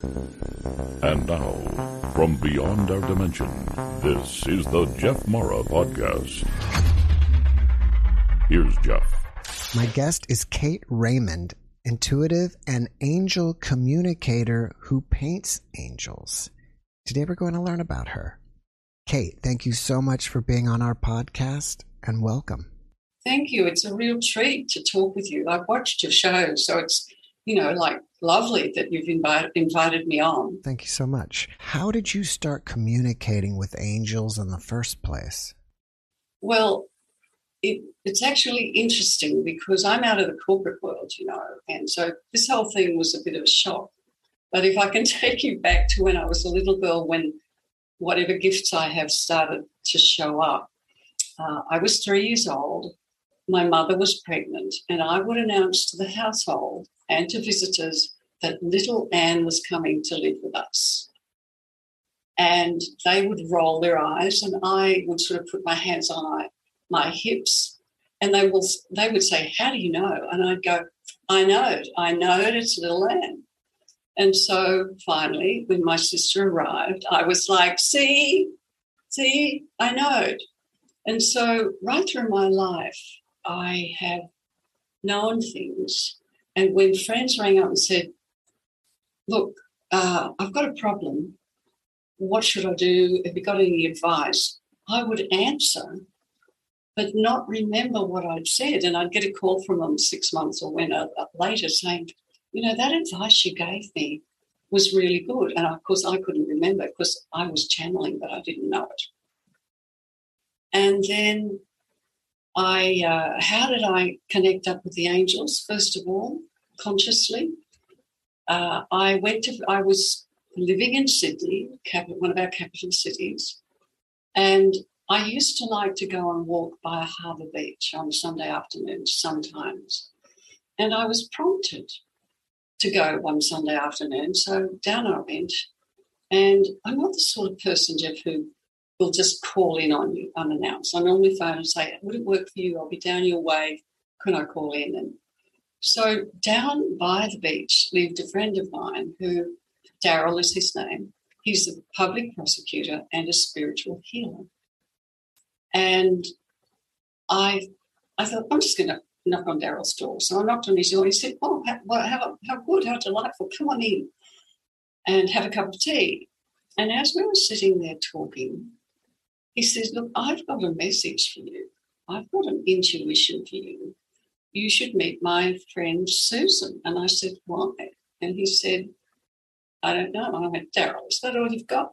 And now, from beyond our dimension, this is the Jeff Mara Podcast. Here's Jeff. My guest is Kate Raymond, intuitive and angel communicator who paints angels. Today we're going to learn about her. Kate, thank you so much for being on our podcast and welcome. Thank you. It's a real treat to talk with you. I've watched your show, so it's, you know, like lovely that you've invited, invited me on. Thank you so much. How did you start communicating with angels in the first place? Well, it, it's actually interesting because I'm out of the corporate world, you know, and so this whole thing was a bit of a shock. But if I can take you back to when I was a little girl, when whatever gifts I have started to show up, uh, I was three years old. My mother was pregnant, and I would announce to the household and to visitors that little Anne was coming to live with us. And they would roll their eyes, and I would sort of put my hands on my, my hips, and they will they would say, "How do you know?" And I'd go, "I know it. I know it. It's little Anne." And so finally, when my sister arrived, I was like, "See, see, I know it." And so right through my life, I have known things. And when friends rang up and said, Look, uh, I've got a problem. What should I do? Have you got any advice? I would answer, but not remember what I'd said. And I'd get a call from them six months or when uh, later saying, You know, that advice you gave me was really good. And of course, I couldn't remember because I was channeling, but I didn't know it. And then I, uh, how did I connect up with the angels? First of all, consciously. Uh, I went to, I was living in Sydney, capital, one of our capital cities, and I used to like to go and walk by a harbour beach on Sunday afternoons sometimes. And I was prompted to go one Sunday afternoon. So down I went. And I'm not the sort of person, Jeff, who will just call in on you unannounced. I normally phone and say, Would it work for you? I'll be down your way. Can I call in? And so down by the beach lived a friend of mine who, Daryl is his name. He's a public prosecutor and a spiritual healer. And I, I thought, I'm just going to knock on Daryl's door. So I knocked on his door. He said, Oh, how, how, how good, how delightful. Come on in and have a cup of tea. And as we were sitting there talking, he says, Look, I've got a message for you. I've got an intuition for you. You should meet my friend Susan. And I said, Why? And he said, I don't know. And I went, Daryl, is that all you've got?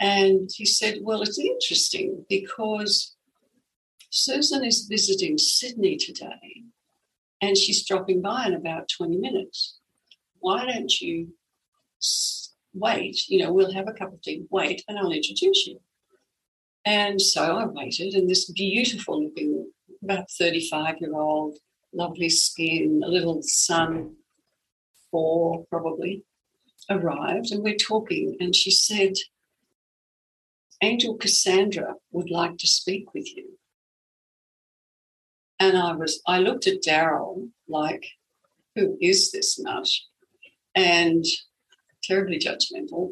And he said, Well, it's interesting because Susan is visiting Sydney today and she's dropping by in about 20 minutes. Why don't you wait? You know, we'll have a cup of tea, wait, and I'll introduce you. And so I waited, and this beautiful looking, about 35 year old, lovely skin, a little son, four probably, arrived, and we're talking. And she said, Angel Cassandra would like to speak with you. And I was, I looked at Daryl like, who is this nut? And terribly judgmental.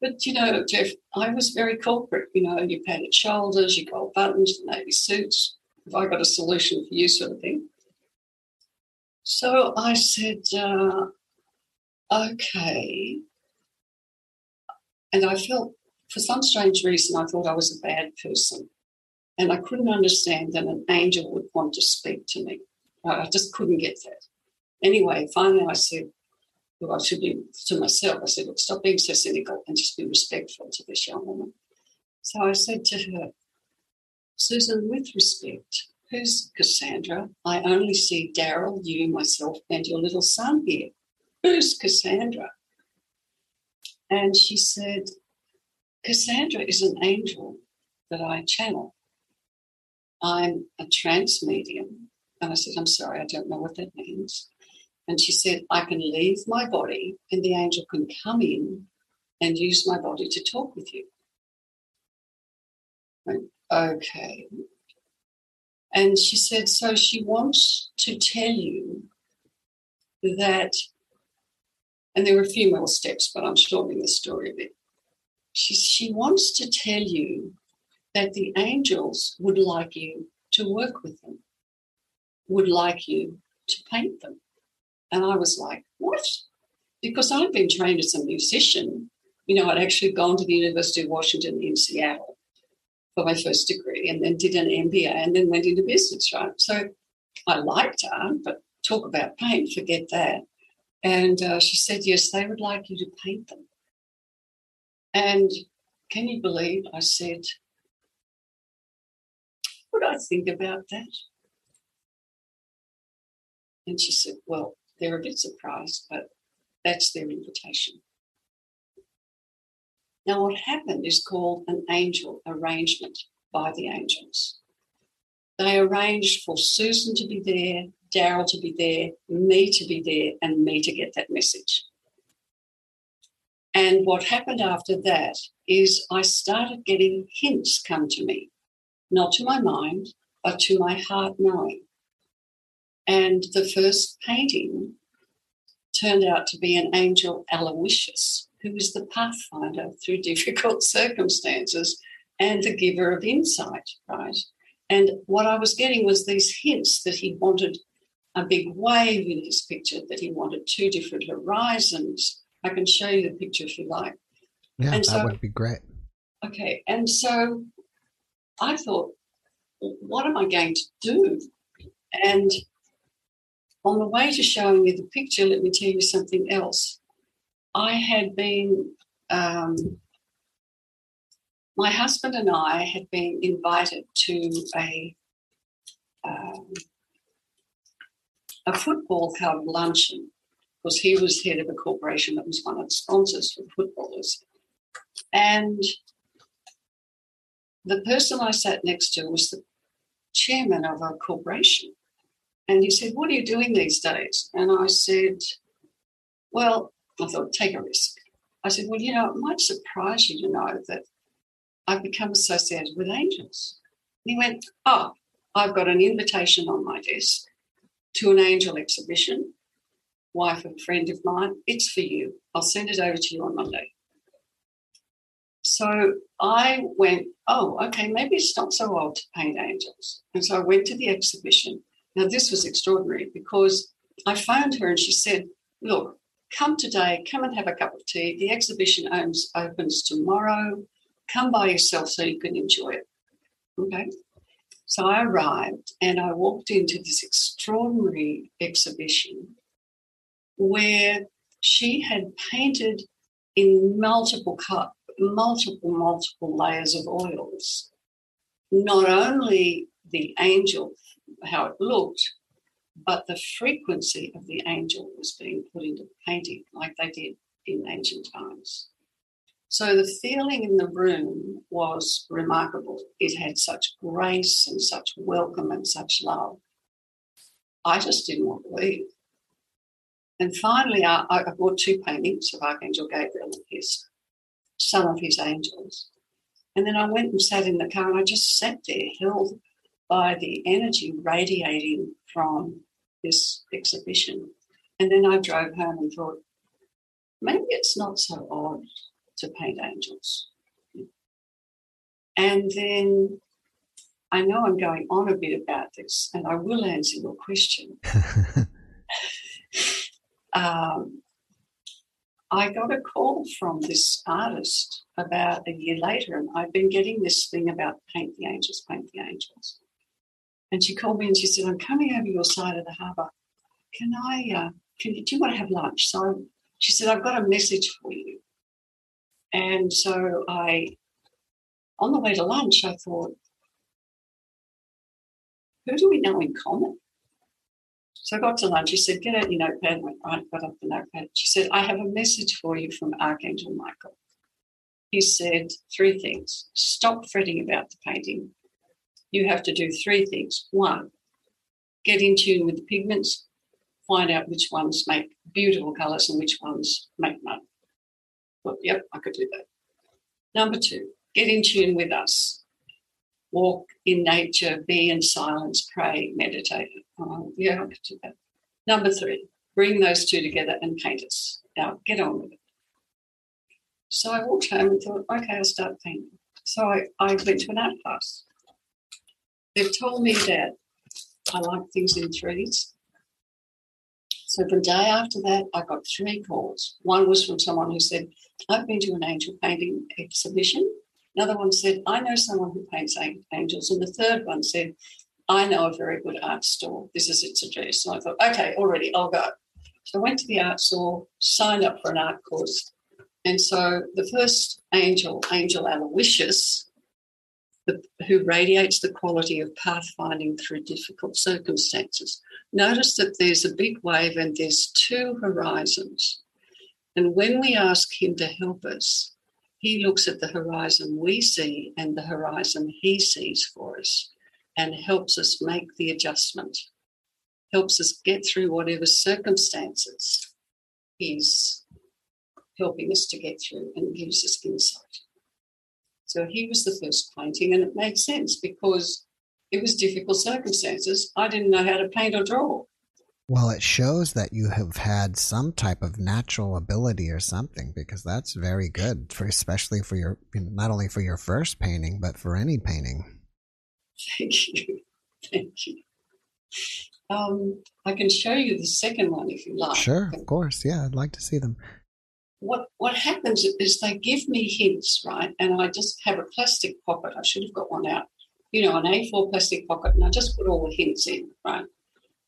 But you know, Jeff, I was very corporate. You know, you padded shoulders, you gold buttons, the navy suits. Have I got a solution for you, sort of thing? So I said, uh, okay. And I felt, for some strange reason, I thought I was a bad person. And I couldn't understand that an angel would want to speak to me. I just couldn't get that. Anyway, finally I said, well, I should be to myself. I said, look, stop being so cynical and just be respectful to this young woman. So I said to her, Susan, with respect, who's Cassandra? I only see Daryl, you, myself, and your little son here. Who's Cassandra? And she said, Cassandra is an angel that I channel. I'm a trance medium. And I said, I'm sorry, I don't know what that means. And she said, I can leave my body and the angel can come in and use my body to talk with you. Okay. And she said, so she wants to tell you that, and there were a few more steps, but I'm shortening the story a bit. She, she wants to tell you that the angels would like you to work with them, would like you to paint them. And I was like, what? Because I'd been trained as a musician. You know, I'd actually gone to the University of Washington in Seattle for my first degree and then did an MBA and then went into business, right? So I liked art, but talk about paint, forget that. And uh, she said, yes, they would like you to paint them. And can you believe I said, what I think about that? And she said, well, they're a bit surprised, but that's their invitation. Now, what happened is called an angel arrangement by the angels. They arranged for Susan to be there, Daryl to be there, me to be there, and me to get that message. And what happened after that is I started getting hints come to me, not to my mind, but to my heart knowing. And the first painting turned out to be an angel Aloysius, who is the pathfinder through difficult circumstances and the giver of insight, right? And what I was getting was these hints that he wanted a big wave in his picture, that he wanted two different horizons. I can show you the picture if you like. Yeah, and that so, would be great. Okay. And so I thought, what am I going to do? And on the way to showing you the picture, let me tell you something else. I had been, um, my husband and I had been invited to a um, a football club luncheon because he was head of a corporation that was one of the sponsors for footballers. And the person I sat next to was the chairman of a corporation. And he said, What are you doing these days? And I said, Well, I thought, take a risk. I said, Well, you know, it might surprise you to know that I've become associated with angels. And he went, Oh, I've got an invitation on my desk to an angel exhibition. Wife of a friend of mine, it's for you. I'll send it over to you on Monday. So I went, oh, okay, maybe it's not so old to paint angels. And so I went to the exhibition now, this was extraordinary because I phoned her and she said, Look, come today, come and have a cup of tea. The exhibition owns, opens tomorrow. Come by yourself so you can enjoy it. Okay. So I arrived and I walked into this extraordinary exhibition where she had painted in multiple multiple, multiple layers of oils, not only the angel how it looked, but the frequency of the angel was being put into the painting like they did in ancient times. So the feeling in the room was remarkable. It had such grace and such welcome and such love. I just didn't want to leave. And finally, I, I bought two paintings of Archangel Gabriel and his, some of his angels. And then I went and sat in the car and I just sat there, held by the energy radiating from this exhibition. And then I drove home and thought, maybe it's not so odd to paint angels. And then I know I'm going on a bit about this, and I will answer your question. um, I got a call from this artist about a year later, and I've been getting this thing about paint the angels, paint the angels. And she called me and she said, I'm coming over your side of the harbour. Can I, uh, can do you want to have lunch? So she said, I've got a message for you. And so I, on the way to lunch, I thought, who do we know in common? So I got to lunch. She said, get out your notepad. I went, right, got up the notepad. She said, I have a message for you from Archangel Michael. he said three things stop fretting about the painting. You have to do three things. One, get in tune with the pigments, find out which ones make beautiful colours and which ones make mud. Well, yep, I could do that. Number two, get in tune with us. Walk in nature, be in silence, pray, meditate. Oh, yeah, I could do that. Number three, bring those two together and paint us. Now, get on with it. So I walked home and thought, okay, I'll start painting. So I, I went to an art class. They've told me that I like things in threes. So the day after that, I got three calls. One was from someone who said, I've been to an angel painting exhibition. Another one said, I know someone who paints angels. And the third one said, I know a very good art store. This is its address. And I thought, okay, already, I'll go. So I went to the art store, signed up for an art course, and so the first angel, Angel Aloysius, who radiates the quality of pathfinding through difficult circumstances. Notice that there's a big wave and there's two horizons. And when we ask him to help us, he looks at the horizon we see and the horizon he sees for us and helps us make the adjustment, helps us get through whatever circumstances he's helping us to get through and gives us insight. So he was the first painting, and it made sense because it was difficult circumstances. I didn't know how to paint or draw. Well, it shows that you have had some type of natural ability or something because that's very good for especially for your not only for your first painting but for any painting. Thank you, thank you. Um, I can show you the second one if you like. Sure, of course. Yeah, I'd like to see them what what happens is they give me hints, right? And I just have a plastic pocket. I should have got one out, you know, an A4 plastic pocket, and I just put all the hints in, right?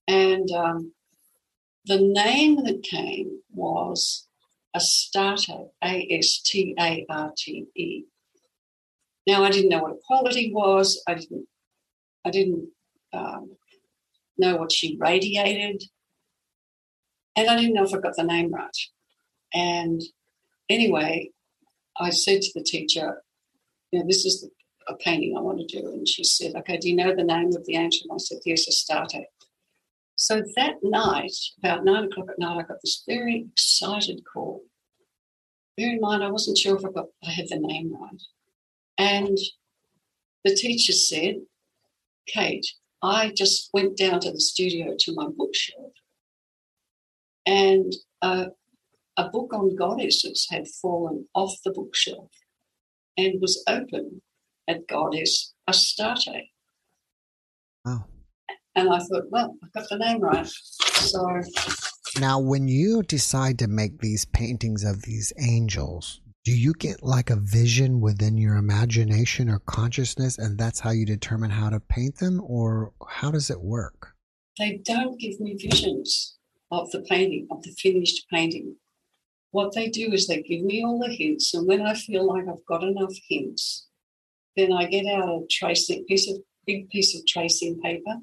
And um, the name that came was a Astarte, A S T A R T E. Now I didn't know what equality was. I didn't. I didn't um, know what she radiated, and I didn't know if I got the name right. And anyway, I said to the teacher, you know, this is a painting I want to do. And she said, okay, do you know the name of the angel? And I said, yes, Astarte. So that night, about nine o'clock at night, I got this very excited call. Bear in mind, I wasn't sure if I got I had the name right. And the teacher said, Kate, I just went down to the studio to my bookshelf and uh, a book on goddesses had fallen off the bookshelf and was open at Goddess Astarte. Oh. And I thought, well, I got the name right. So. Now, when you decide to make these paintings of these angels, do you get like a vision within your imagination or consciousness, and that's how you determine how to paint them, or how does it work? They don't give me visions of the painting, of the finished painting what they do is they give me all the hints, and when I feel like I've got enough hints, then I get out a tracing piece of big piece of tracing paper,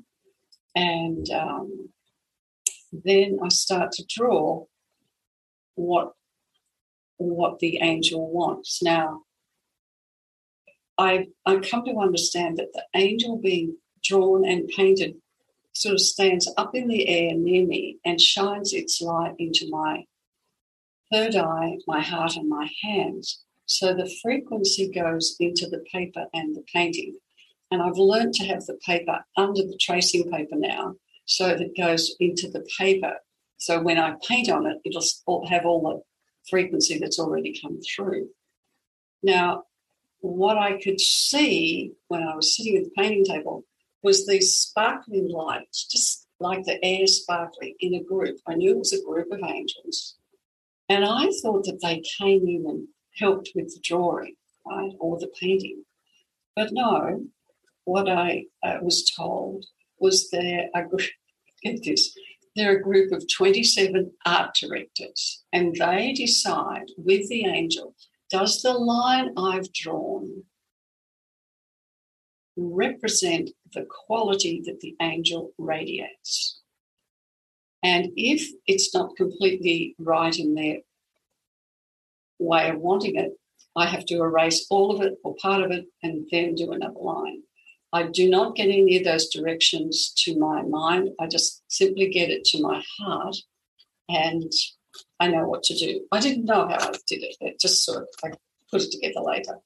and um, then I start to draw what what the angel wants. Now, I I come to understand that the angel being drawn and painted sort of stands up in the air near me and shines its light into my third eye, my heart, and my hands. So the frequency goes into the paper and the painting. And I've learned to have the paper under the tracing paper now, so that it goes into the paper. So when I paint on it, it'll have all the frequency that's already come through. Now, what I could see when I was sitting at the painting table was these sparkling lights, just like the air sparkling in a group. I knew it was a group of angels. And I thought that they came in and helped with the drawing, right, or the painting. But no, what I uh, was told was they're a group, get this, they're a group of 27 art directors, and they decide with the angel does the line I've drawn represent the quality that the angel radiates? And if it's not completely right in their way of wanting it, I have to erase all of it or part of it and then do another line. I do not get any of those directions to my mind. I just simply get it to my heart and I know what to do. I didn't know how I did it. It just sort of, I put it together later.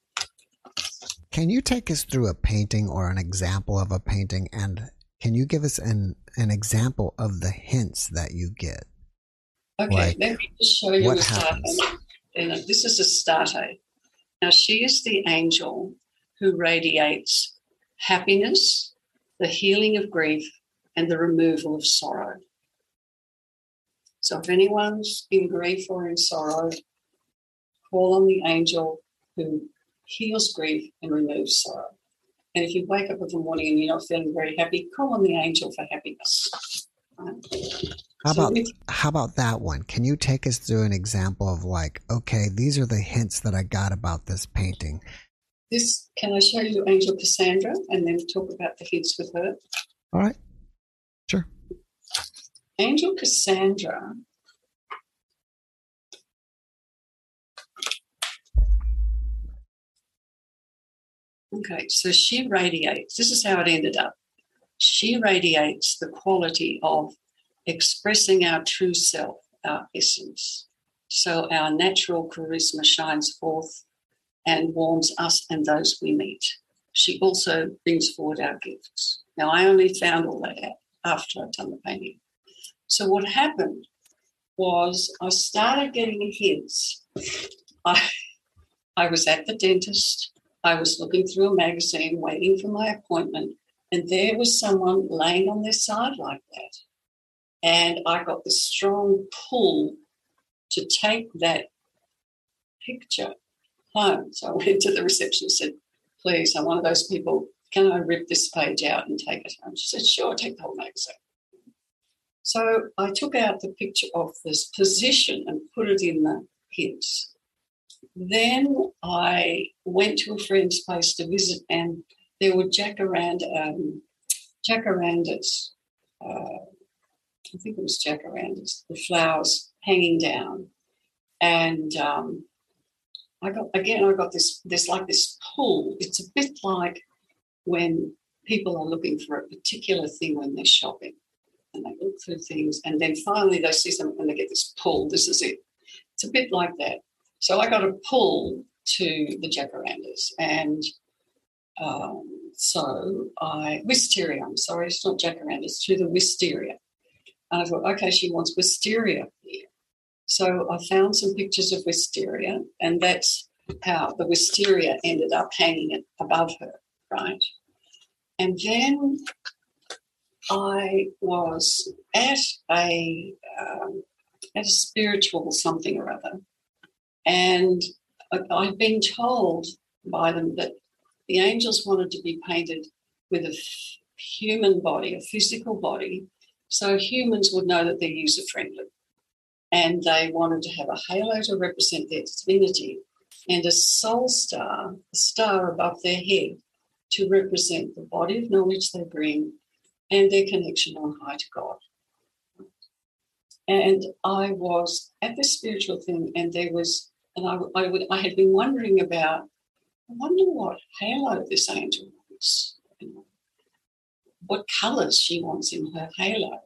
Can you take us through a painting or an example of a painting and can you give us an, an example of the hints that you get? Okay, like, let me just show you what a happens? And this is a Astarte. Now, she is the angel who radiates happiness, the healing of grief, and the removal of sorrow. So, if anyone's in grief or in sorrow, call on the angel who heals grief and removes sorrow. And if you wake up in the morning and you're not feeling very happy, call on the angel for happiness. How about how about that one? Can you take us through an example of like, okay, these are the hints that I got about this painting. This can I show you Angel Cassandra and then talk about the hints with her? All right. Sure. Angel Cassandra Okay, so she radiates. This is how it ended up. She radiates the quality of expressing our true self, our essence. So our natural charisma shines forth and warms us and those we meet. She also brings forward our gifts. Now, I only found all that after I'd done the painting. So, what happened was I started getting hints. I, I was at the dentist I was looking through a magazine, waiting for my appointment, and there was someone laying on their side like that. And I got this strong pull to take that picture home. So I went to the reception and said, Please, I'm one of those people. Can I rip this page out and take it home? She said, Sure, take the whole magazine. So I took out the picture of this position and put it in the hints. Then I went to a friend's place to visit, and there were jacaranda, um, jacarandas. Uh, I think it was jacarandas, the flowers hanging down, and um, I got again. I got this. There's like this pull. It's a bit like when people are looking for a particular thing when they're shopping, and they look through things, and then finally they see something and they get this pull. This is it. It's a bit like that. So I got a pull to the jacarandas. And um, so I, wisteria, I'm sorry, it's not jacarandas, to the wisteria. And I thought, okay, she wants wisteria here. So I found some pictures of wisteria, and that's how the wisteria ended up hanging it above her, right? And then I was at a um, at a spiritual something or other, and I've been told by them that the angels wanted to be painted with a human body, a physical body, so humans would know that they're user friendly. And they wanted to have a halo to represent their divinity and a soul star, a star above their head, to represent the body of knowledge they bring and their connection on high to God. And I was at this spiritual thing, and there was and I, I, I had been wondering about, I wonder what halo this angel wants, what colours she wants in her halo.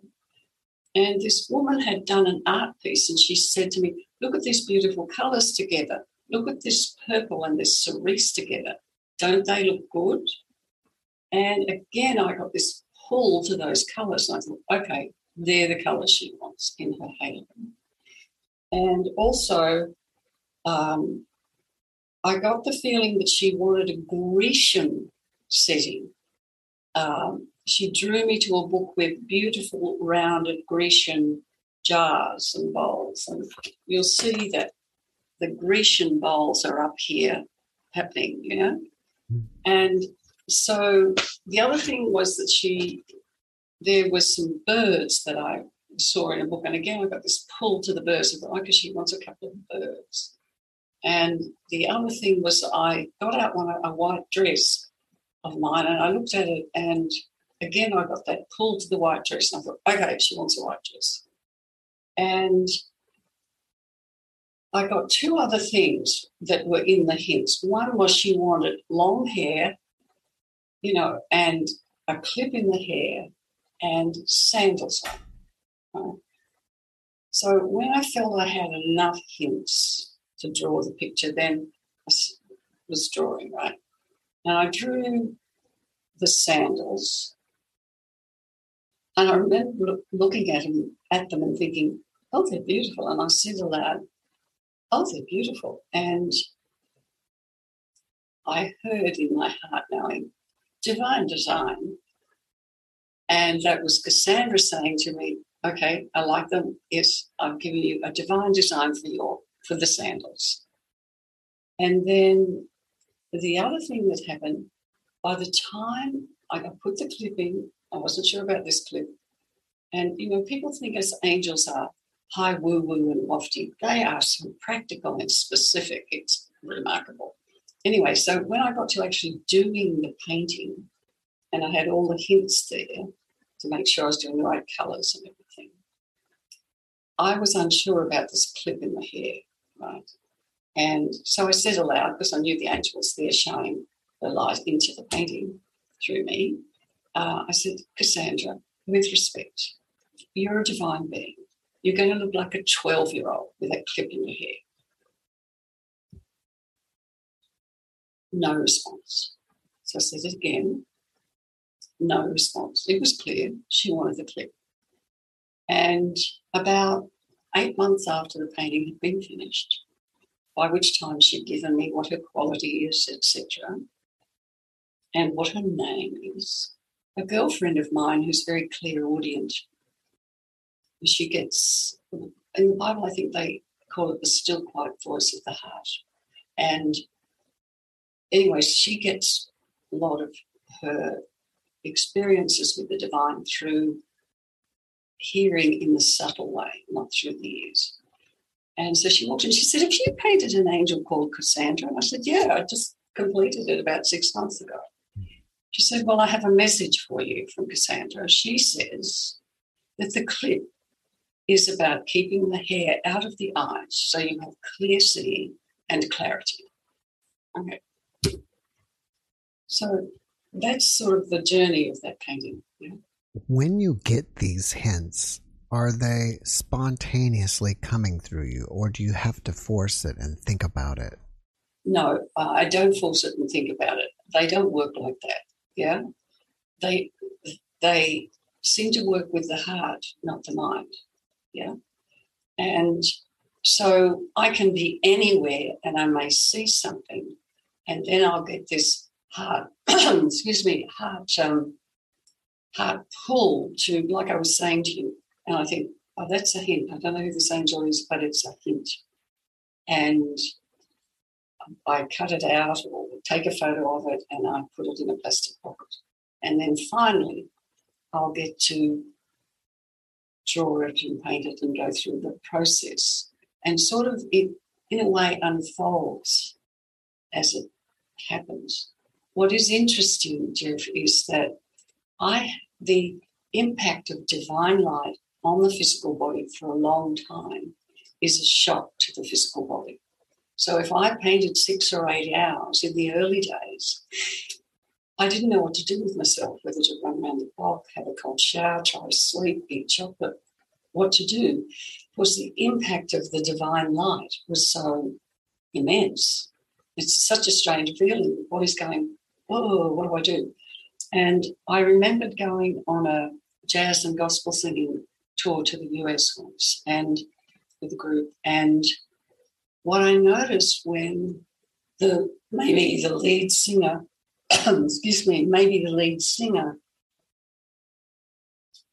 And this woman had done an art piece and she said to me, Look at these beautiful colours together. Look at this purple and this cerise together. Don't they look good? And again, I got this pull to those colours. And I thought, okay, they're the colours she wants in her halo. And also, um, I got the feeling that she wanted a Grecian setting. Um, she drew me to a book with beautiful rounded Grecian jars and bowls, and you'll see that the Grecian bowls are up here happening, you know. Hmm. And so the other thing was that she, there was some birds that I saw in a book, and again I got this pull to the birds. I thought, okay, she wants a couple of birds. And the other thing was, I got out one a white dress of mine, and I looked at it, and again, I got that pull to the white dress, and I thought, okay, she wants a white dress. And I got two other things that were in the hints. One was she wanted long hair, you know, and a clip in the hair and sandals on. So when I felt I had enough hints to draw the picture, then I was drawing, right? And I drew the sandals. And I remember look, looking at them, at them and thinking, oh, they're beautiful. And I said aloud, oh, they're beautiful. And I heard in my heart knowing, divine design. And that was Cassandra saying to me, okay, I like them. Yes, I've given you a divine design for your for the sandals. And then the other thing that happened, by the time I put the clip in, I wasn't sure about this clip. And you know, people think as angels are high woo woo and lofty. They are so practical and specific. It's remarkable. Anyway, so when I got to actually doing the painting, and I had all the hints there to make sure I was doing the right colours and everything, I was unsure about this clip in the hair, right? And so I said aloud, because I knew the angel was there showing the light into the painting through me. Uh, I said, Cassandra, with respect, you're a divine being you're going to look like a 12 year old with a clip in your hair. No response. So I said it again. No response. It was clear she wanted the clip. And about eight months after the painting had been finished, by which time she'd given me what her quality is, etc., and what her name is, a girlfriend of mine who's very clairaudient she gets, in the Bible, I think they call it the still quiet voice of the heart. And anyway, she gets a lot of her experiences with the divine through hearing in the subtle way, not through the ears. And so she walked in, she said, Have you painted an angel called Cassandra? And I said, Yeah, I just completed it about six months ago. She said, Well, I have a message for you from Cassandra. She says that the clip is about keeping the hair out of the eyes so you have clear seeing and clarity. Okay. So that's sort of the journey of that painting. When you get these hints, are they spontaneously coming through you, or do you have to force it and think about it? No, uh, I don't force it and think about it. They don't work like that. Yeah, they they seem to work with the heart, not the mind. Yeah. And so I can be anywhere and I may see something, and then I'll get this heart, excuse me, heart, um, pull to, like I was saying to you. And I think, oh, that's a hint. I don't know who this angel is, but it's a hint. And I cut it out or take a photo of it and I put it in a plastic pocket. And then finally, I'll get to draw it and paint it and go through the process. And sort of it, in a way, unfolds as it happens. What is interesting, Jeff, is that I the impact of divine light on the physical body for a long time is a shock to the physical body. So if I painted six or eight hours in the early days, I didn't know what to do with myself, whether to run around the block, have a cold shower, try to sleep, eat chocolate, what to do. Because the impact of the divine light was so immense. It's such a strange feeling. The body's going, whoa, what do I do? And I remembered going on a jazz and gospel singing tour to the US once and with a group. And what I noticed when the maybe the lead singer excuse me, maybe the lead singer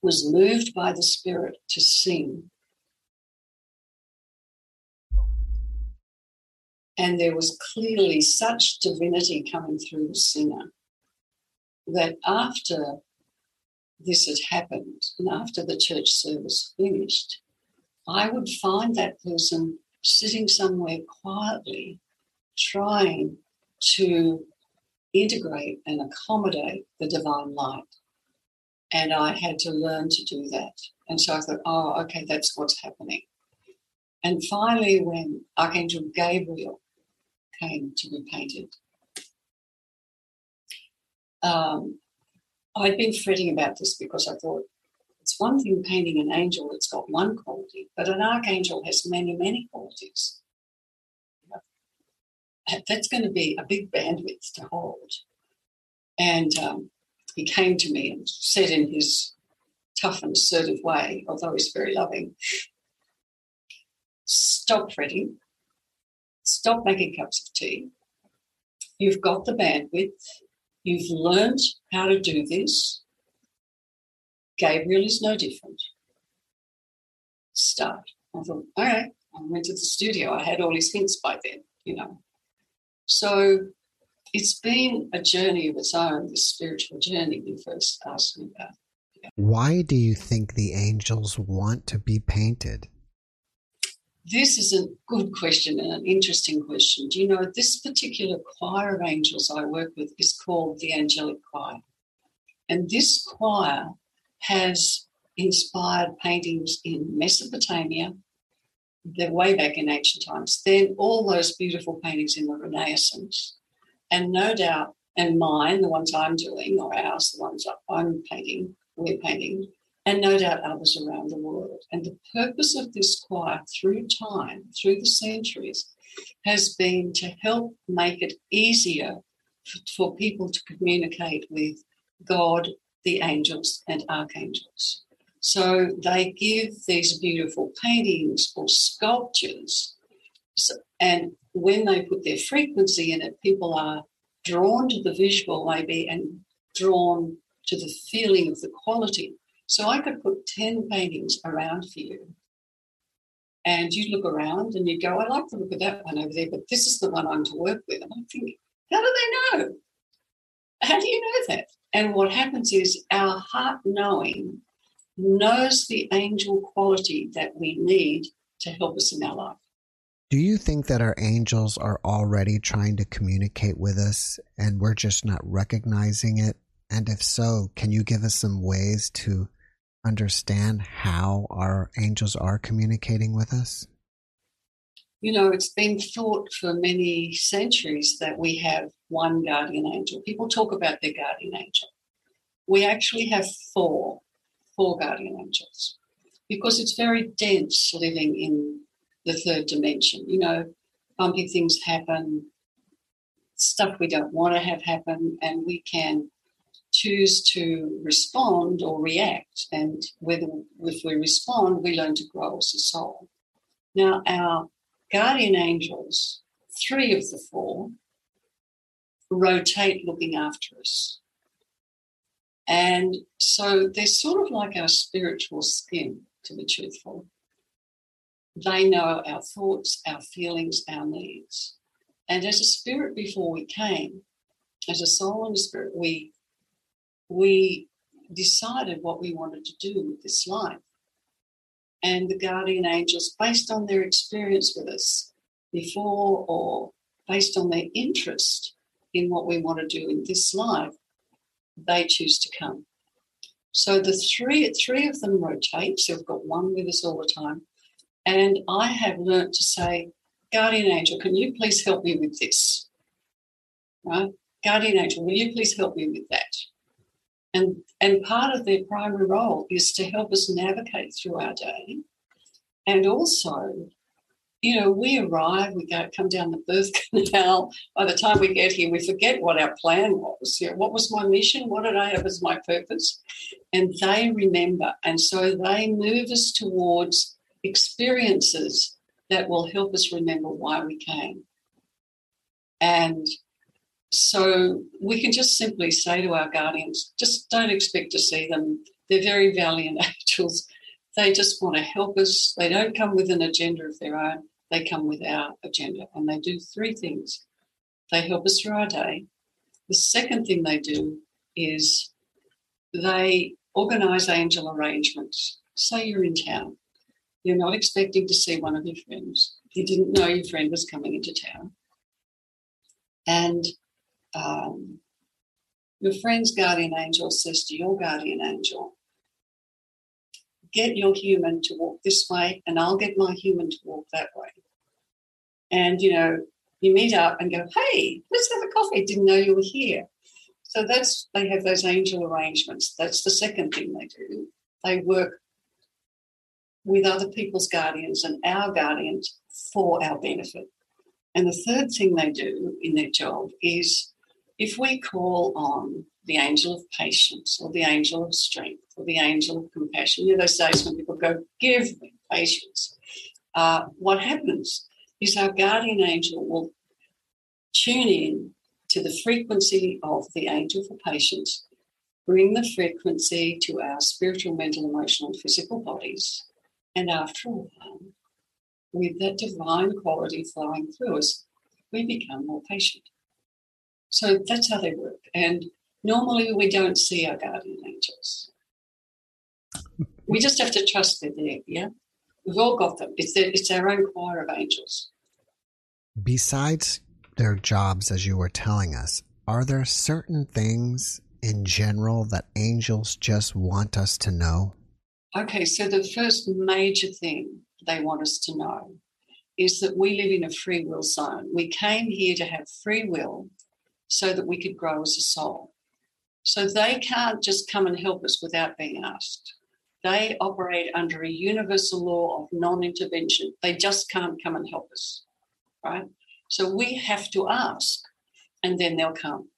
was moved by the Spirit to sing. And there was clearly such divinity coming through the singer that after this had happened and after the church service finished, I would find that person sitting somewhere quietly trying to integrate and accommodate the divine light. And I had to learn to do that. And so I thought, oh, okay, that's what's happening. And finally, when Archangel Gabriel came to be painted, um, I'd been fretting about this because I thought it's one thing painting an angel that's got one quality, but an archangel has many, many qualities. That's going to be a big bandwidth to hold. And um, he came to me and said in his tough and assertive way, although he's very loving, stop fretting, stop making cups of tea. You've got the bandwidth, you've learned how to do this. Gabriel is no different. Start. I thought, all right, I went to the studio. I had all his hints by then, you know. So it's been a journey of its own, this spiritual journey you first asked me about. Yeah. Why do you think the angels want to be painted? This is a good question and an interesting question. Do you know this particular choir of angels I work with is called the Angelic Choir? And this choir has inspired paintings in Mesopotamia, they're way back in ancient times, then all those beautiful paintings in the Renaissance, and no doubt, and mine, the ones I'm doing, or ours, the ones I'm painting, we're painting, and no doubt others around the world. And the purpose of this choir through time, through the centuries, has been to help make it easier for people to communicate with God, the angels, and archangels. So they give these beautiful paintings or sculptures. And when they put their frequency in it, people are drawn to the visual, maybe, and drawn to the feeling of the quality. So I could put 10 paintings around for you. And you'd look around and you'd go, I like the look of that one over there, but this is the one I'm to work with. And I think, how do they know? How do you know that? And what happens is our heart knowing knows the angel quality that we need to help us in our life. Do you think that our angels are already trying to communicate with us and we're just not recognizing it? And if so, can you give us some ways to understand how our angels are communicating with us? You know, it's been thought for many centuries that we have one guardian angel. People talk about their guardian angel. We actually have four, four guardian angels because it's very dense living in the third dimension. You know, bumpy things happen, stuff we don't want to have happen, and we can choose to respond or react. And whether if we respond, we learn to grow as a soul. Now, our guardian angels, three of the four, rotate looking after us. And so they're sort of like our spiritual skin, to be truthful. They know our thoughts, our feelings, our needs. And as a spirit before we came, as a soul and a spirit, we we decided what we wanted to do with this life. And the guardian angels, based on their experience with us before or based on their interest in what we want to do in this life, they choose to come. So the three three of them rotate. So we've got one with us all the time. And I have learnt to say, Guardian Angel, can you please help me with this? Right? Guardian Angel, will you please help me with that? And, and part of their primary role is to help us navigate through our day. And also, you know, we arrive, we go come down the birth canal. By the time we get here, we forget what our plan was. You know, what was my mission? What did I have as my purpose? And they remember. And so they move us towards experiences that will help us remember why we came. And so we can just simply say to our guardians, just don't expect to see them. They're very valiant angels. They just want to help us. They don't come with an agenda of their own, they come with our agenda. And they do three things they help us through our day. The second thing they do is they organize angel arrangements. Say you're in town you're not expecting to see one of your friends. You didn't know your friend was coming into town. And um, your friend's guardian angel says to your guardian angel, get your human to walk this way, and I'll get my human to walk that way. And, you know, you meet up and go, hey, let's have a coffee. Didn't know you were here. So that's, they have those angel arrangements. That's the second thing they do. They work with other people's guardians and our guardians for our benefit. And the third thing they do in their job is if we call on the angel of patience or the angel of strength or the angel of compassion, you know, those days when people go, give me patience, uh, what happens is our guardian angel will tune in to the frequency of the angel for patience, bring the frequency to our spiritual, mental, emotional, and physical bodies. And after a while, with that divine quality flowing through us, we become more patient. So that's how they work. And normally we don't see our guardian angels. We just have to trust that they're there, yeah? We've all got them. It's, their, it's our own choir of angels. Besides their jobs, as you were telling us, are there certain things in general that angels just want us to know? Okay, so the first major thing they want us to know is that we live in a free will zone. We came here to have free will so that we could grow as a soul. So they can't just come and help us without being asked. They operate under a universal law of non intervention. They just can't come and help us, right? So we have to ask, and then they'll come.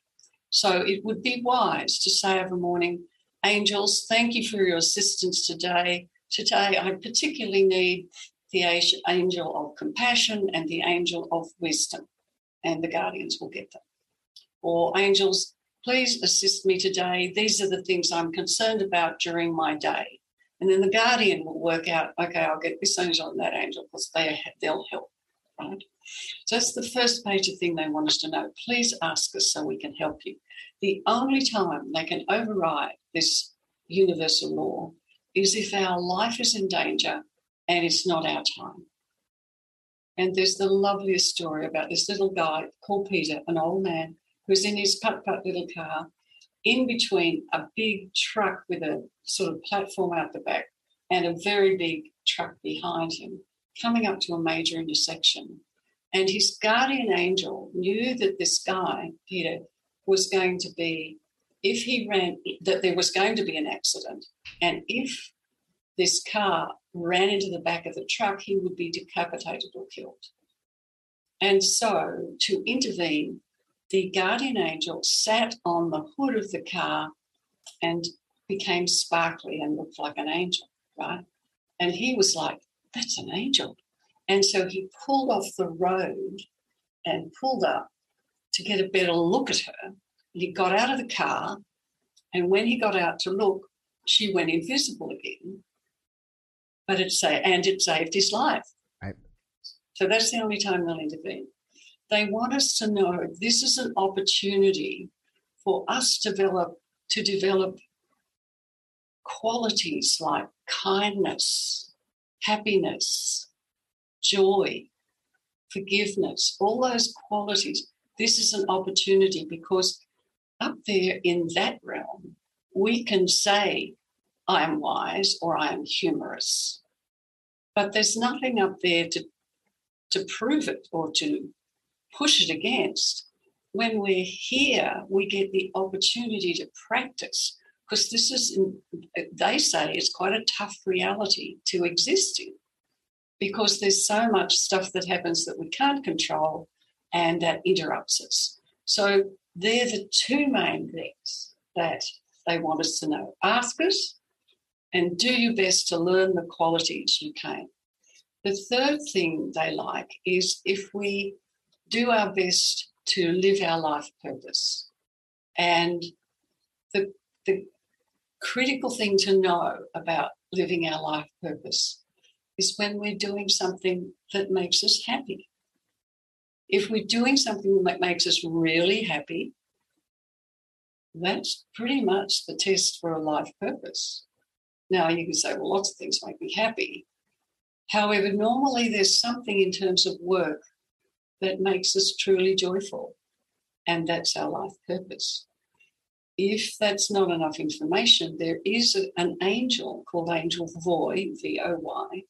So it would be wise to say every morning, Angels, thank you for your assistance today. Today, I particularly need the angel of compassion and the angel of wisdom, and the guardians will get them. Or, angels, please assist me today. These are the things I'm concerned about during my day. And then the guardian will work out, okay, I'll get this angel and that angel because they, they'll help, right? So that's the first major thing they want us to know. Please ask us so we can help you. The only time they can override this universal law is if our life is in danger and it's not our time. And there's the loveliest story about this little guy called Peter, an old man who's in his putt putt little car in between a big truck with a sort of platform out the back and a very big truck behind him, coming up to a major intersection. And his guardian angel knew that this guy, Peter, was going to be, if he ran, that there was going to be an accident. And if this car ran into the back of the truck, he would be decapitated or killed. And so, to intervene, the guardian angel sat on the hood of the car and became sparkly and looked like an angel, right? And he was like, That's an angel. And so he pulled off the road and pulled up to get a better look at her. And he got out of the car. And when he got out to look, she went invisible again but it say and it saved his life. Right. So that's the only time they'll intervene. They want us to know this is an opportunity for us to develop to develop qualities like kindness, happiness, joy, forgiveness, all those qualities. This is an opportunity because up there in that realm, we can say I am wise or I am humorous. But there's nothing up there to, to prove it or to push it against. When we're here, we get the opportunity to practice because this is, they say, it's quite a tough reality to exist in because there's so much stuff that happens that we can't control and that interrupts us. So they're the two main things that they want us to know. Ask us and do your best to learn the qualities you can. The third thing they like is if we do our best to live our life purpose. And the, the critical thing to know about living our life purpose is when we're doing something that makes us happy. If we're doing something that makes us really happy, that's pretty much the test for a life purpose. Now, you can say, well, lots of things make me happy. However, normally there's something in terms of work that makes us truly joyful, and that's our life purpose. if that's not enough information, there is an angel called Angel Voy, V O Y,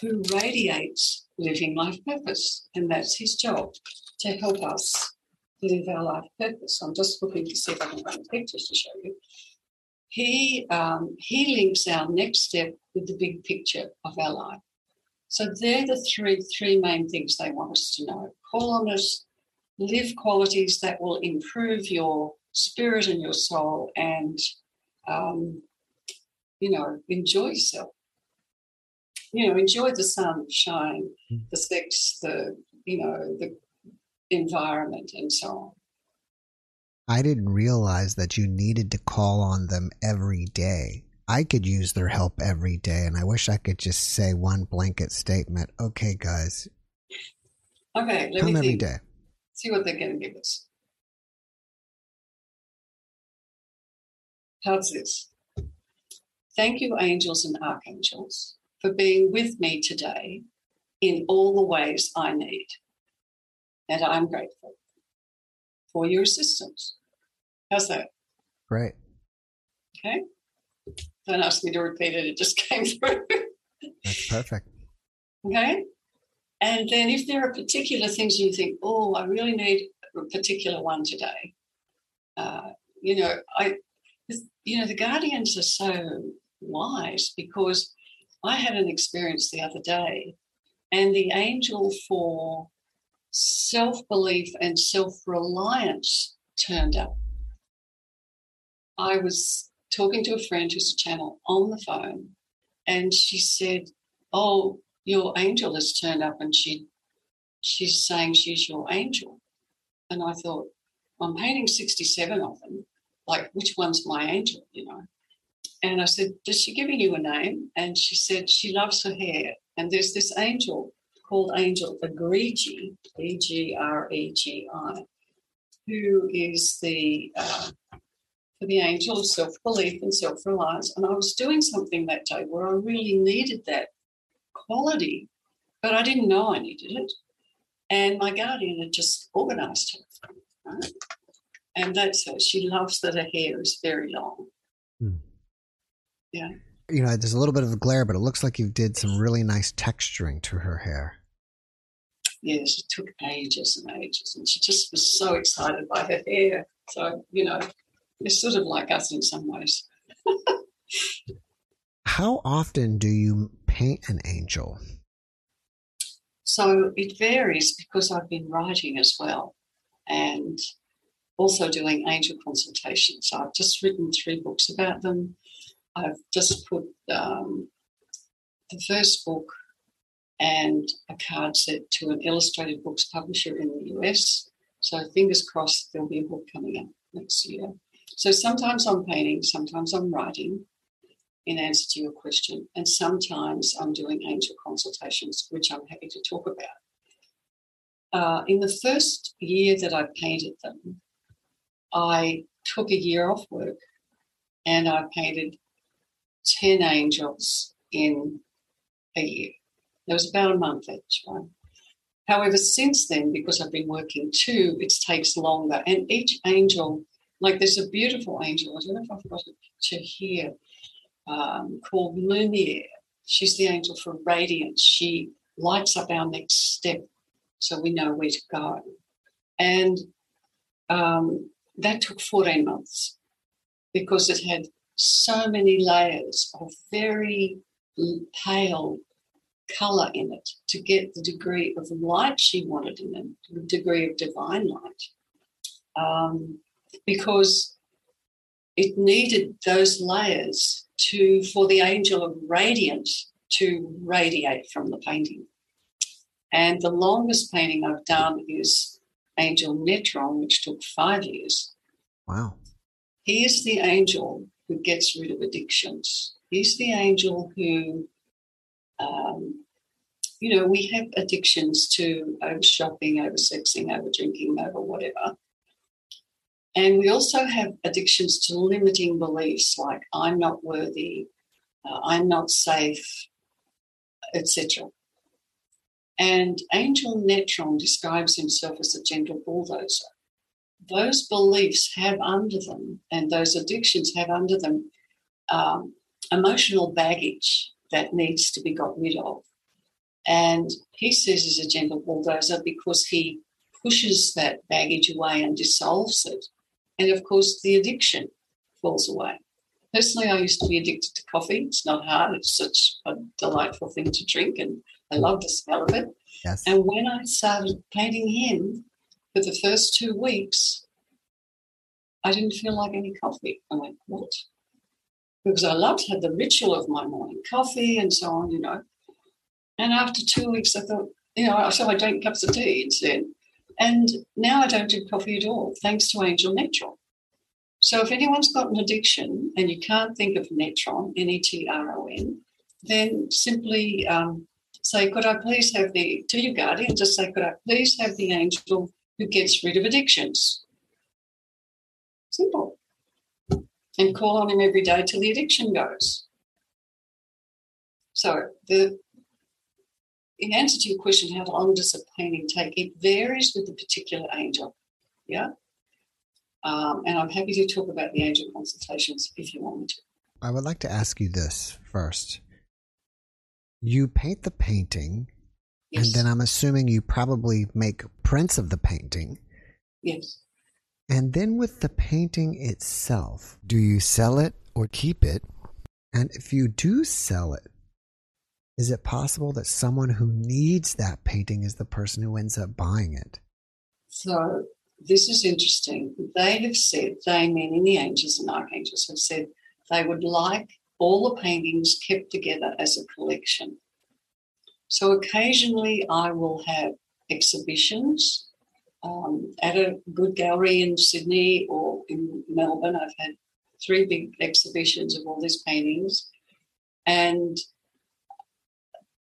who radiates living life purpose. And that's his job to help us live our life purpose. I'm just looking to see if I can find the pictures to show you. He, um, he links our next step with the big picture of our life. So they're the three, three main things they want us to know. Call on us, live qualities that will improve your spirit and your soul and, um, you know, enjoy yourself. You know, enjoy the sunshine, mm. the sex, the, you know, the environment and so on. I didn't realize that you needed to call on them every day. I could use their help every day, and I wish I could just say one blanket statement. Okay, guys. Okay, let come me every day. See what they're going to give us. How's this? Thank you, angels and archangels, for being with me today in all the ways I need. And I'm grateful for your assistance. How's that? Great. Okay. Don't ask me to repeat it, it just came through. That's perfect. Okay. And then if there are particular things you think, oh, I really need a particular one today, uh, you know, I you know, the guardians are so wise because I had an experience the other day, and the angel for self belief and self reliance turned up. I was talking to a friend who's a channel on the phone, and she said, Oh, your angel has turned up, and she she's saying she's your angel. And I thought, I'm painting 67 of them like, which one's my angel, you know? And I said, Does she giving you a name? And she said, She loves her hair. And there's this angel called Angel Egregi, E G R E G I, who is the uh, the angel of self belief and self reliance. And I was doing something that day where I really needed that quality, but I didn't know I needed it. And my guardian had just organized her. Right? and that's her. She loves that her hair is very long. Hmm. Yeah. You know, there's a little bit of a glare, but it looks like you did some really nice texturing to her hair. Yes, it took ages and ages, and she just was so excited by her hair. So, you know, it's sort of like us in some ways. How often do you paint an angel? So it varies because I've been writing as well. And also doing angel consultations. I've just written three books about them. I've just put um, the first book and a card set to an illustrated books publisher in the US. So fingers crossed there'll be a book coming up next year. So sometimes I'm painting, sometimes I'm writing in answer to your question, and sometimes I'm doing angel consultations, which I'm happy to talk about. Uh, in the first year that I painted them, I took a year off work and I painted 10 angels in a year. There was about a month each one. However, since then, because I've been working too, it takes longer. And each angel, like there's a beautiful angel, I don't know if I've got a picture here, um, called Lumiere. She's the angel for radiance. She lights up our next step so we know where to go. And um, that took 14 months because it had so many layers of very pale color in it to get the degree of light she wanted in it, the degree of divine light. Um, because it needed those layers to for the angel of radiance to radiate from the painting. And the longest painting I've done is angel Netron, which took five years. Wow. He is the angel who gets rid of addictions. He's the angel who, um, you know, we have addictions to over shopping, over sexing, over drinking, over whatever. And we also have addictions to limiting beliefs like I'm not worthy, uh, I'm not safe, etc. And Angel Netron describes himself as a gentle bulldozer those beliefs have under them and those addictions have under them um, emotional baggage that needs to be got rid of. And he says he's a gentle bulldozer because he pushes that baggage away and dissolves it. And of course, the addiction falls away. Personally, I used to be addicted to coffee. It's not hard, it's such a delightful thing to drink, and I love the smell of it. Yes. And when I started painting him for the first two weeks, I didn't feel like any coffee. I went, what? Because I loved had the ritual of my morning coffee and so on, you know. And after two weeks, I thought, you know, so I drank cups of tea instead. And now I don't do coffee at all, thanks to Angel Netron. So if anyone's got an addiction and you can't think of Netron, N E T R O N, then simply um, say, could I please have the, to your guardian, just say, could I please have the angel who gets rid of addictions? Simple. And call on him every day till the addiction goes. So the in answer to your question, how long does a painting take? It varies with the particular angel. Yeah. Um, and I'm happy to talk about the angel consultations if you want me to. I would like to ask you this first. You paint the painting, Yes. and then I'm assuming you probably make prints of the painting. yes. And then with the painting itself, do you sell it or keep it? And if you do sell it, is it possible that someone who needs that painting is the person who ends up buying it? So this is interesting. They have said, they meaning the angels and archangels, have said they would like all the paintings kept together as a collection. So occasionally I will have exhibitions um, at a good gallery in Sydney or in Melbourne. I've had three big exhibitions of all these paintings. And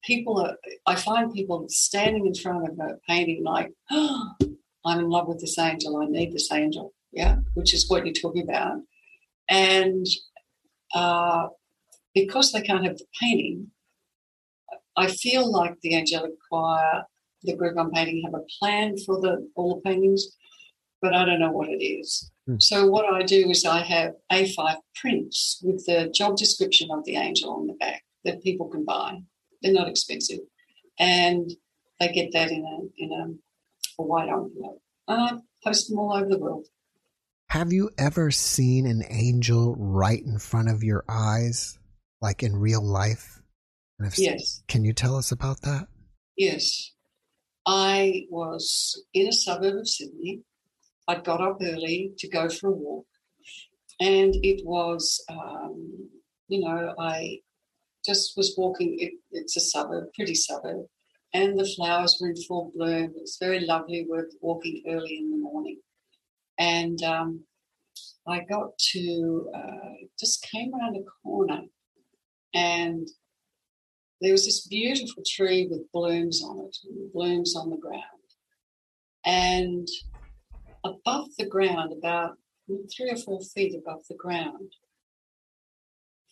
people are, I find people standing in front of a painting like, oh, I'm in love with this angel. I need this angel. Yeah, which is what you're talking about. And uh, because they can't have the painting, I feel like the angelic choir, the group I'm painting, have a plan for the all the paintings, but I don't know what it is. Hmm. So what I do is I have A5 prints with the job description of the angel on the back that people can buy. They're not expensive, and they get that in a in a, a white envelope. And I post them all over the world. Have you ever seen an angel right in front of your eyes, like in real life? And if, Yes. Can you tell us about that? Yes. I was in a suburb of Sydney. I'd got up early to go for a walk. And it was, um, you know, I just was walking. It, it's a suburb, pretty suburb. And the flowers were in full bloom. It was very lovely work walking early in the morning. And um, I got to, uh, just came around a corner and there was this beautiful tree with blooms on it, blooms on the ground. And above the ground, about three or four feet above the ground,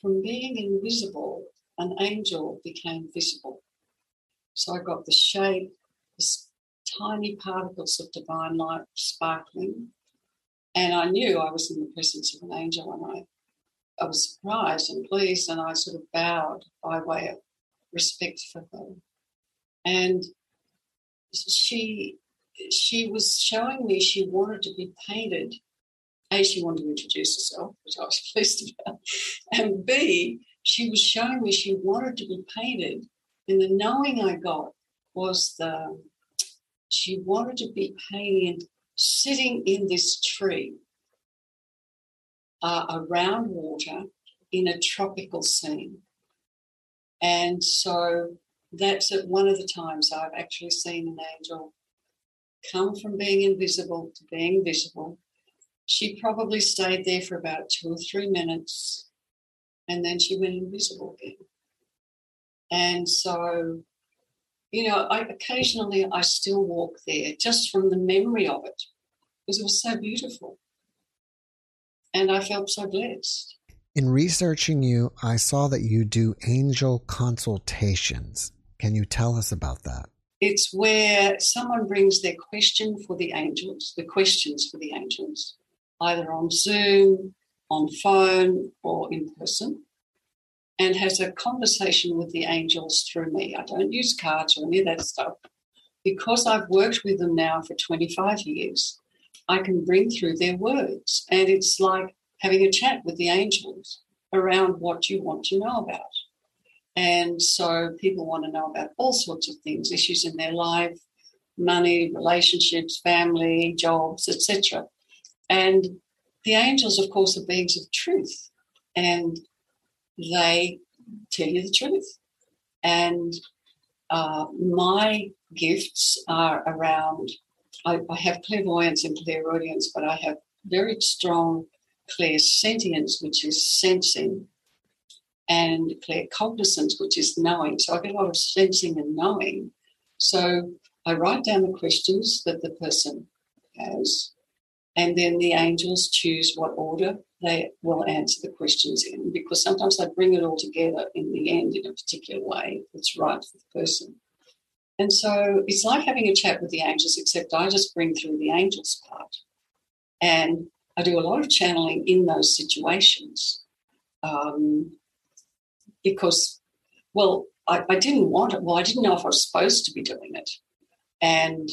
from being invisible, an angel became visible. So I got the shape, this tiny particles of divine light sparkling. And I knew I was in the presence of an angel, and I, I was surprised and pleased, and I sort of bowed by way of respect for her. And she she was showing me she wanted to be painted. A, she wanted to introduce herself, which I was pleased about. And B, she was showing me she wanted to be painted. And the knowing I got was the she wanted to be painted sitting in this tree uh, around water in a tropical scene. And so that's at one of the times I've actually seen an angel come from being invisible to being visible. She probably stayed there for about two or three minutes and then she went invisible again. And so, you know, I occasionally I still walk there just from the memory of it because it was so beautiful. And I felt so blessed. In researching you, I saw that you do angel consultations. Can you tell us about that? it's where someone brings their question for the angels, the questions for the angels, either on Zoom, on phone, or in person, and has a conversation with the angels through me. I don't use cards or any of that stuff. Because I've worked with them now for 25 years, I can bring through their words. And it's like having a chat with the angels around what you want to know about. And so people want to know about all sorts of things, issues in their life, money, relationships, family, jobs, etc. And the angels, of course, are beings of truth, and they tell you the truth. And uh, my gifts are around. I, I have clairvoyance and clairaudience, but I have very strong clairsentience, which is sensing, and claircognizance, which is knowing. So I get a lot of sensing and knowing. So I write down the questions that the person has, and then the angels choose what order they will answer the questions in, because sometimes they bring it all together in the end in a particular way that's right for the person. And so it's like having a chat with the angels, except I just bring through the angels part. And I do a lot of channeling in those situations um, because, well, I, I didn't want it. Well, I didn't know if I was supposed to be doing it. And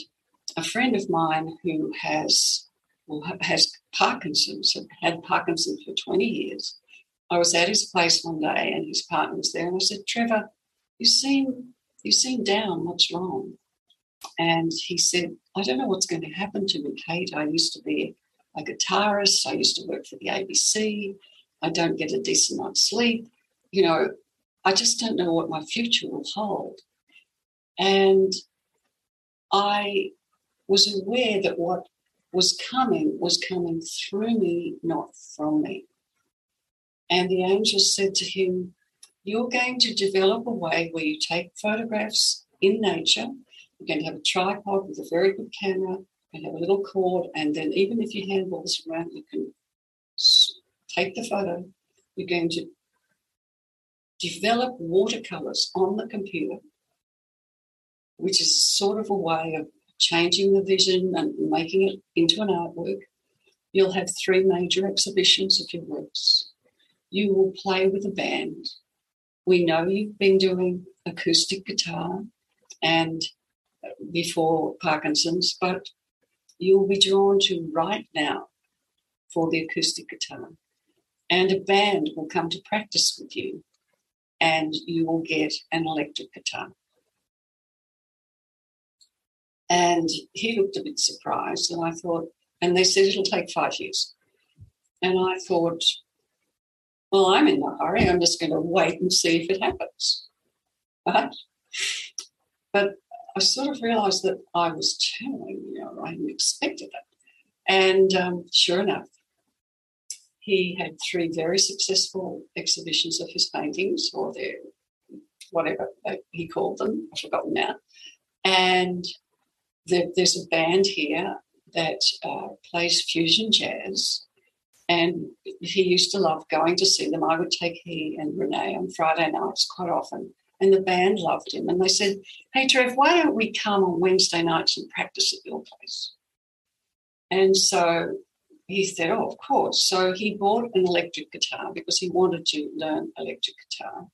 a friend of mine who has has Parkinson's, had Parkinson's for 20 years. I was at his place one day and his partner was there, and I said, Trevor, you seem you seem down. What's wrong? And he said, I don't know what's going to happen to me, Kayt. I used to be a guitarist. I used to work for the ABC. I don't get a decent night's sleep. You know, I just don't know what my future will hold. And I was aware that what was coming was coming through me, not from me. And the angel said to him, You're going to develop a way where you take photographs in nature. You're going to have a tripod with a very good camera and have a little cord, and then even if your hand wobbles around, you can take the photo. You're going to develop watercolors on the computer, which is sort of a way of changing the vision and making it into an artwork. You'll have three major exhibitions of your works. You will play with a band. We know you've been doing acoustic guitar and uh, before Parkinson's, but you will be drawn to right now for the acoustic guitar. And a band will come to practice with you, and you will get an electric guitar. And he looked a bit surprised, and I thought, and they said it'll take five years. And I thought, well, I'm in no hurry. I'm just going to wait and see if it happens. Right? But I sort of realized that I was channeling, you know, I hadn't expected it. And um, sure enough, he had three very successful exhibitions of his paintings, or their whatever he called them, I've forgotten now. And there, there's a band here that uh, plays fusion jazz. And he used to love going to see them. I would take he and Renee on Friday nights quite often and the band loved him. And they said, Hey, Trev, why don't we come on Wednesday nights and practice at your place? And so he said, Oh, of course. So he bought an electric guitar because he wanted to learn electric guitar.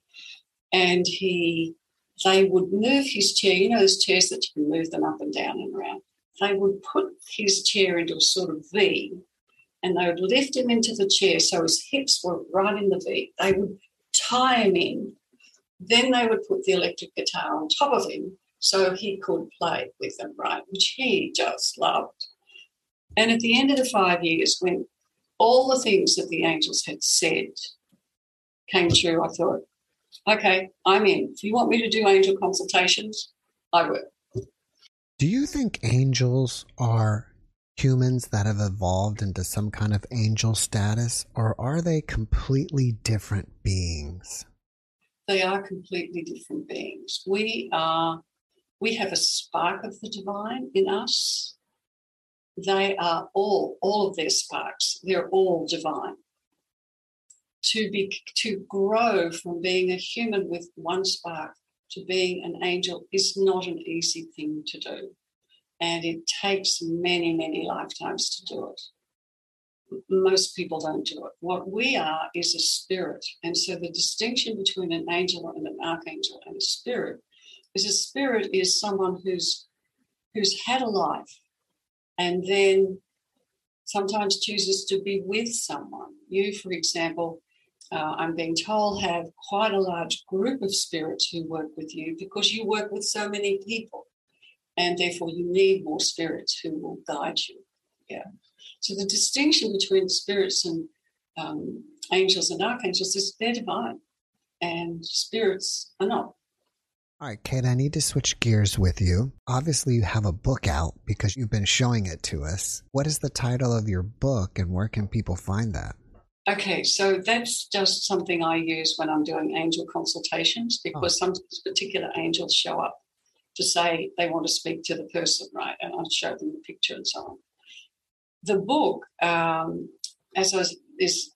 And he they would move his chair, you know, those chairs that you can move them up and down and around. They would put his chair into a sort of V and they would lift him into the chair so his hips were right in the V. They would tie him in then they would put the electric guitar on top of him so he could play with them, right? Which he just loved. And at the end of the five years, when all the things that the angels had said came true, I thought, okay, I'm in. If you want me to do angel consultations, I will. Do you think angels are humans that have evolved into some kind of angel status, or are they completely different beings? They are completely different beings. We are, we have a spark of the divine in us. They are all, all of their sparks, they're all divine. To be to grow from being a human with one spark to being an angel is not an easy thing to do. And it takes many, many lifetimes to do it. Most people don't do it. What we are is a spirit. And so the distinction between an angel and an archangel and a spirit is a spirit is someone who's who's had a life and then sometimes chooses to be with someone. You, for example, uh, I'm being told, have quite a large group of spirits who work with you because you work with so many people. And therefore, you need more spirits who will guide you. Yeah. So, the distinction between spirits and um, angels and archangels is they're divine, and spirits are not. All right, Kayt, I need to switch gears with you. Obviously, you have a book out because you've been showing it to us. What is the title of your book and where can people find that? Okay, so that's just something I use when I'm doing angel consultations because oh. some particular angels show up to say they want to speak to the person, right? And I show them the picture and so on. The book, um, as I was, is,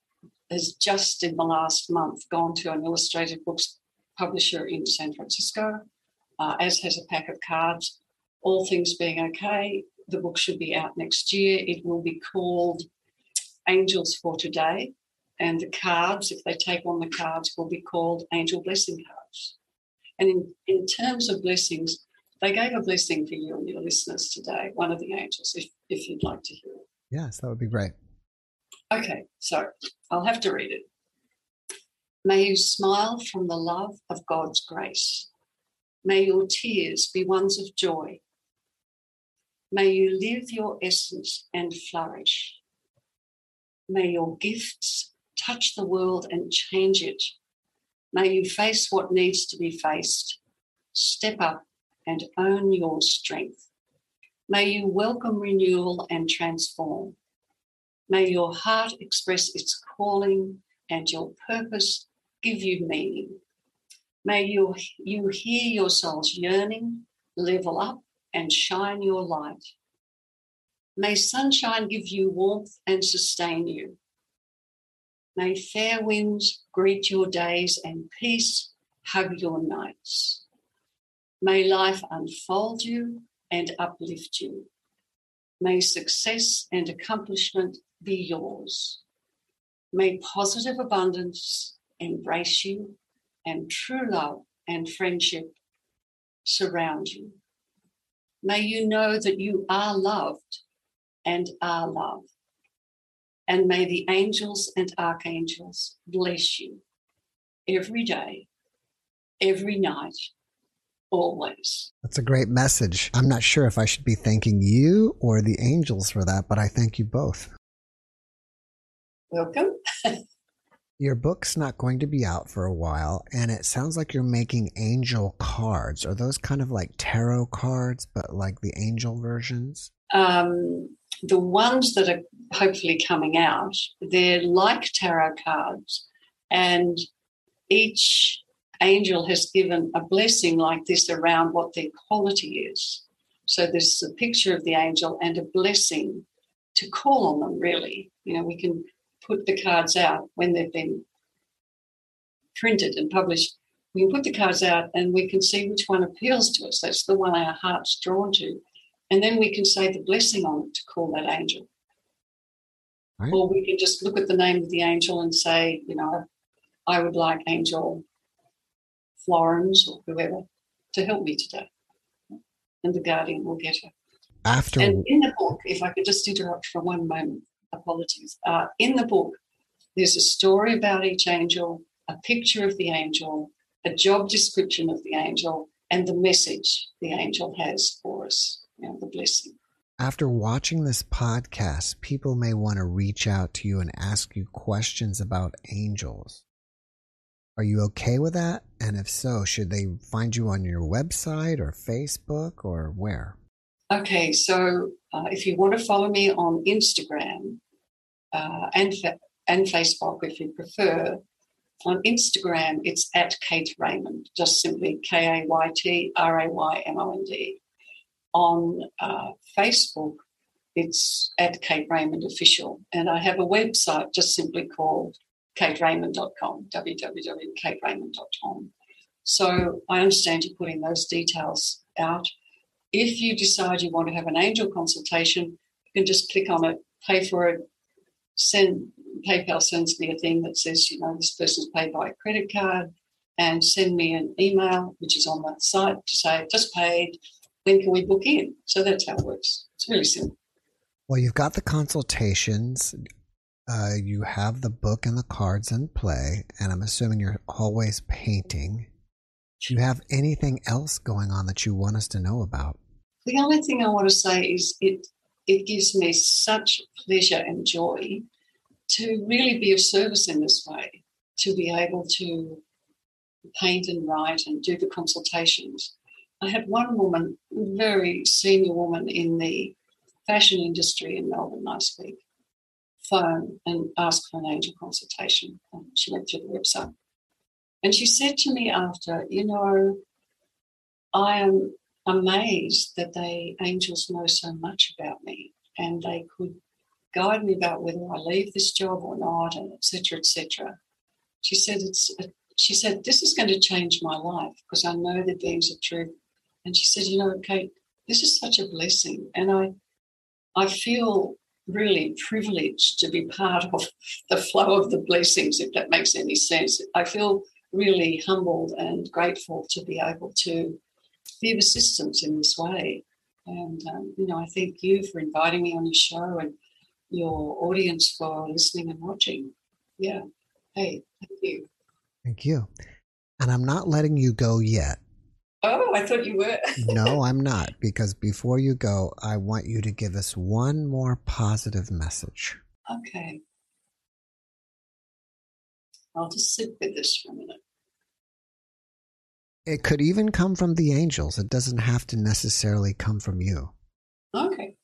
has just in the last month gone to an illustrated books publisher in San Francisco, uh, as has a pack of cards. All things being okay, the book should be out next year. It will be called Angels for Today. And the cards, if they take on the cards, will be called Angel Blessing cards. And in, in terms of blessings, they gave a blessing for you and your listeners today, one of the angels, if, if you'd like to hear it. Yes, that would be great. Okay, so I'll have to read it. May you smile from the love of God's grace. May your tears be ones of joy. May you live your essence and flourish. May your gifts touch the world and change it. May you face what needs to be faced. Step up and own your strength. May you welcome renewal and transform. May your heart express its calling and your purpose give you meaning. May you, you hear your soul's yearning, level up, and shine your light. May sunshine give you warmth and sustain you. May fair winds greet your days and peace hug your nights. May life unfold you and uplift you. May success and accomplishment be yours. May positive abundance embrace you, and true love and friendship surround you. May you know that you are loved and our love. And may the angels and archangels bless you every day, every night, always. That's a great message. I'm not sure if I should be thanking you or the angels for that, but I thank you both. Welcome. Your book's not going to be out for a while, and it sounds like you're making angel cards. Are those kind of like tarot cards, but like the angel versions? Um, the ones that are hopefully coming out, they're like tarot cards, and each angel has given a blessing like this around what their quality is. So there's a picture of the angel and a blessing to call on them, really. You know, we can put the cards out when they've been printed and published. We can put the cards out and we can see which one appeals to us. That's the one our heart's drawn to. And then we can say the blessing on it to call that angel. Right. Or we can just look at the name of the angel and say, you know, I would like Angel Florence or whoever to help me today. And the guardian will get her. After and in the book, if I could just interrupt for one moment, apologies. Uh, in the book, there's a story about each angel, a picture of the angel, a job description of the angel, and the message the angel has for us, know, the blessing. After watching this podcast, people may want to reach out to you and ask you questions about angels. Are you okay with that? And if so, should they find you on your website or Facebook or where? Okay, so uh, if you want to follow me on Instagram, uh, and, and Facebook if you prefer. On Instagram, it's at Kayt Raymond, just simply K A Y T R A Y M O N D. On uh, Facebook, it's at Kayt Raymond Official. And I have a website just simply called kaytraymond.com, www.kaytraymond.com. So I understand you're putting those details out. If you decide you want to have an angel consultation, you can just click on it, pay for it, send PayPal sends me a thing that says, you know, this person's paid by a credit card, and send me an email, which is on that site, to say, just paid, when can we book in? So that's how it works. It's really simple. Well, you've got the consultations. Uh, you have the book and the cards in play, and I'm assuming you're always painting. Do you have anything else going on that you want us to know about? The only thing I want to say is it it gives me such pleasure and joy to really be of service in this way, to be able to paint and write and do the consultations. I had one woman, very senior woman in the fashion industry in Melbourne last week, phone and ask for an angel consultation. She went through the website. And she said to me after, you know, I am amazed that they angels know so much about me and they could guide me about whether I leave this job or not, and etc. etc. She said it's she said this is going to change my life because I know the beings are true. And she said, you know, Kayt, this is such a blessing, and I I feel really privileged to be part of the flow of the blessings, if that makes any sense. I feel really humbled and grateful to be able to be of assistance in this way. And, um, you know, I thank you for inviting me on your show and your audience for listening and watching. Yeah. Hey, thank you. Thank you. And I'm not letting you go yet. Oh, I thought you were. no, I'm not, because before you go, I want you to give us one more positive message. Okay. I'll just sit with this for a minute. It could even come from the angels. It doesn't have to necessarily come from you. Okay.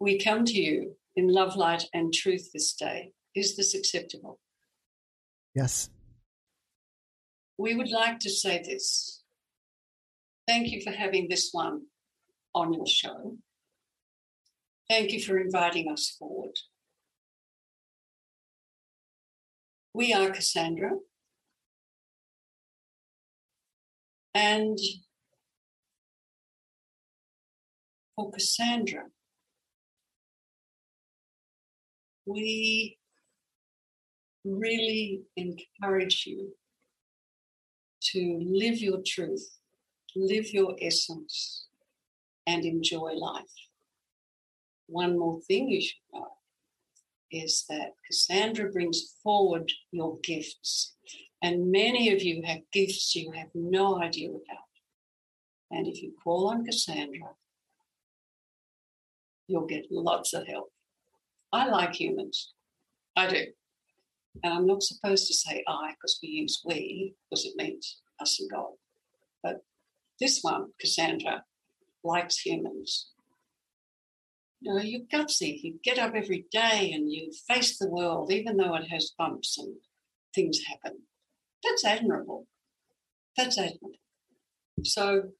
We come to you in love, light, and truth this day. Is this acceptable? Yes. We would like to say this. Thank you for having this one on your show. Thank you for inviting us forward. We are Cassandra. And for Cassandra, we really encourage you to live your truth, live your essence, and enjoy life. One more thing you should know is that Cassandra brings forward your gifts. And many of you have gifts you have no idea about. And if you call on Cassandra, you'll get lots of help. I like humans. I do. And I'm not supposed to say I because we use we because it means us and God. But this one, Cassandra, likes humans. You know, you're gutsy. You get up every day and you face the world, even though it has bumps and things happen. That's admirable. That's admirable. So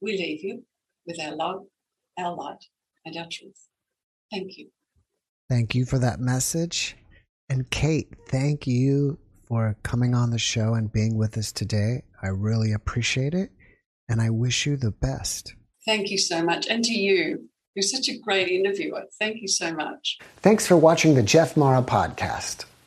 we leave you with our love, our light, and our truth. Thank you. Thank you for that message. And Kayt, thank you for coming on the show and being with us today. I really appreciate it. And I wish you the best. Thank you so much. And to you, you're such a great interviewer. Thank you so much. Thanks for watching the Jeff Mara podcast.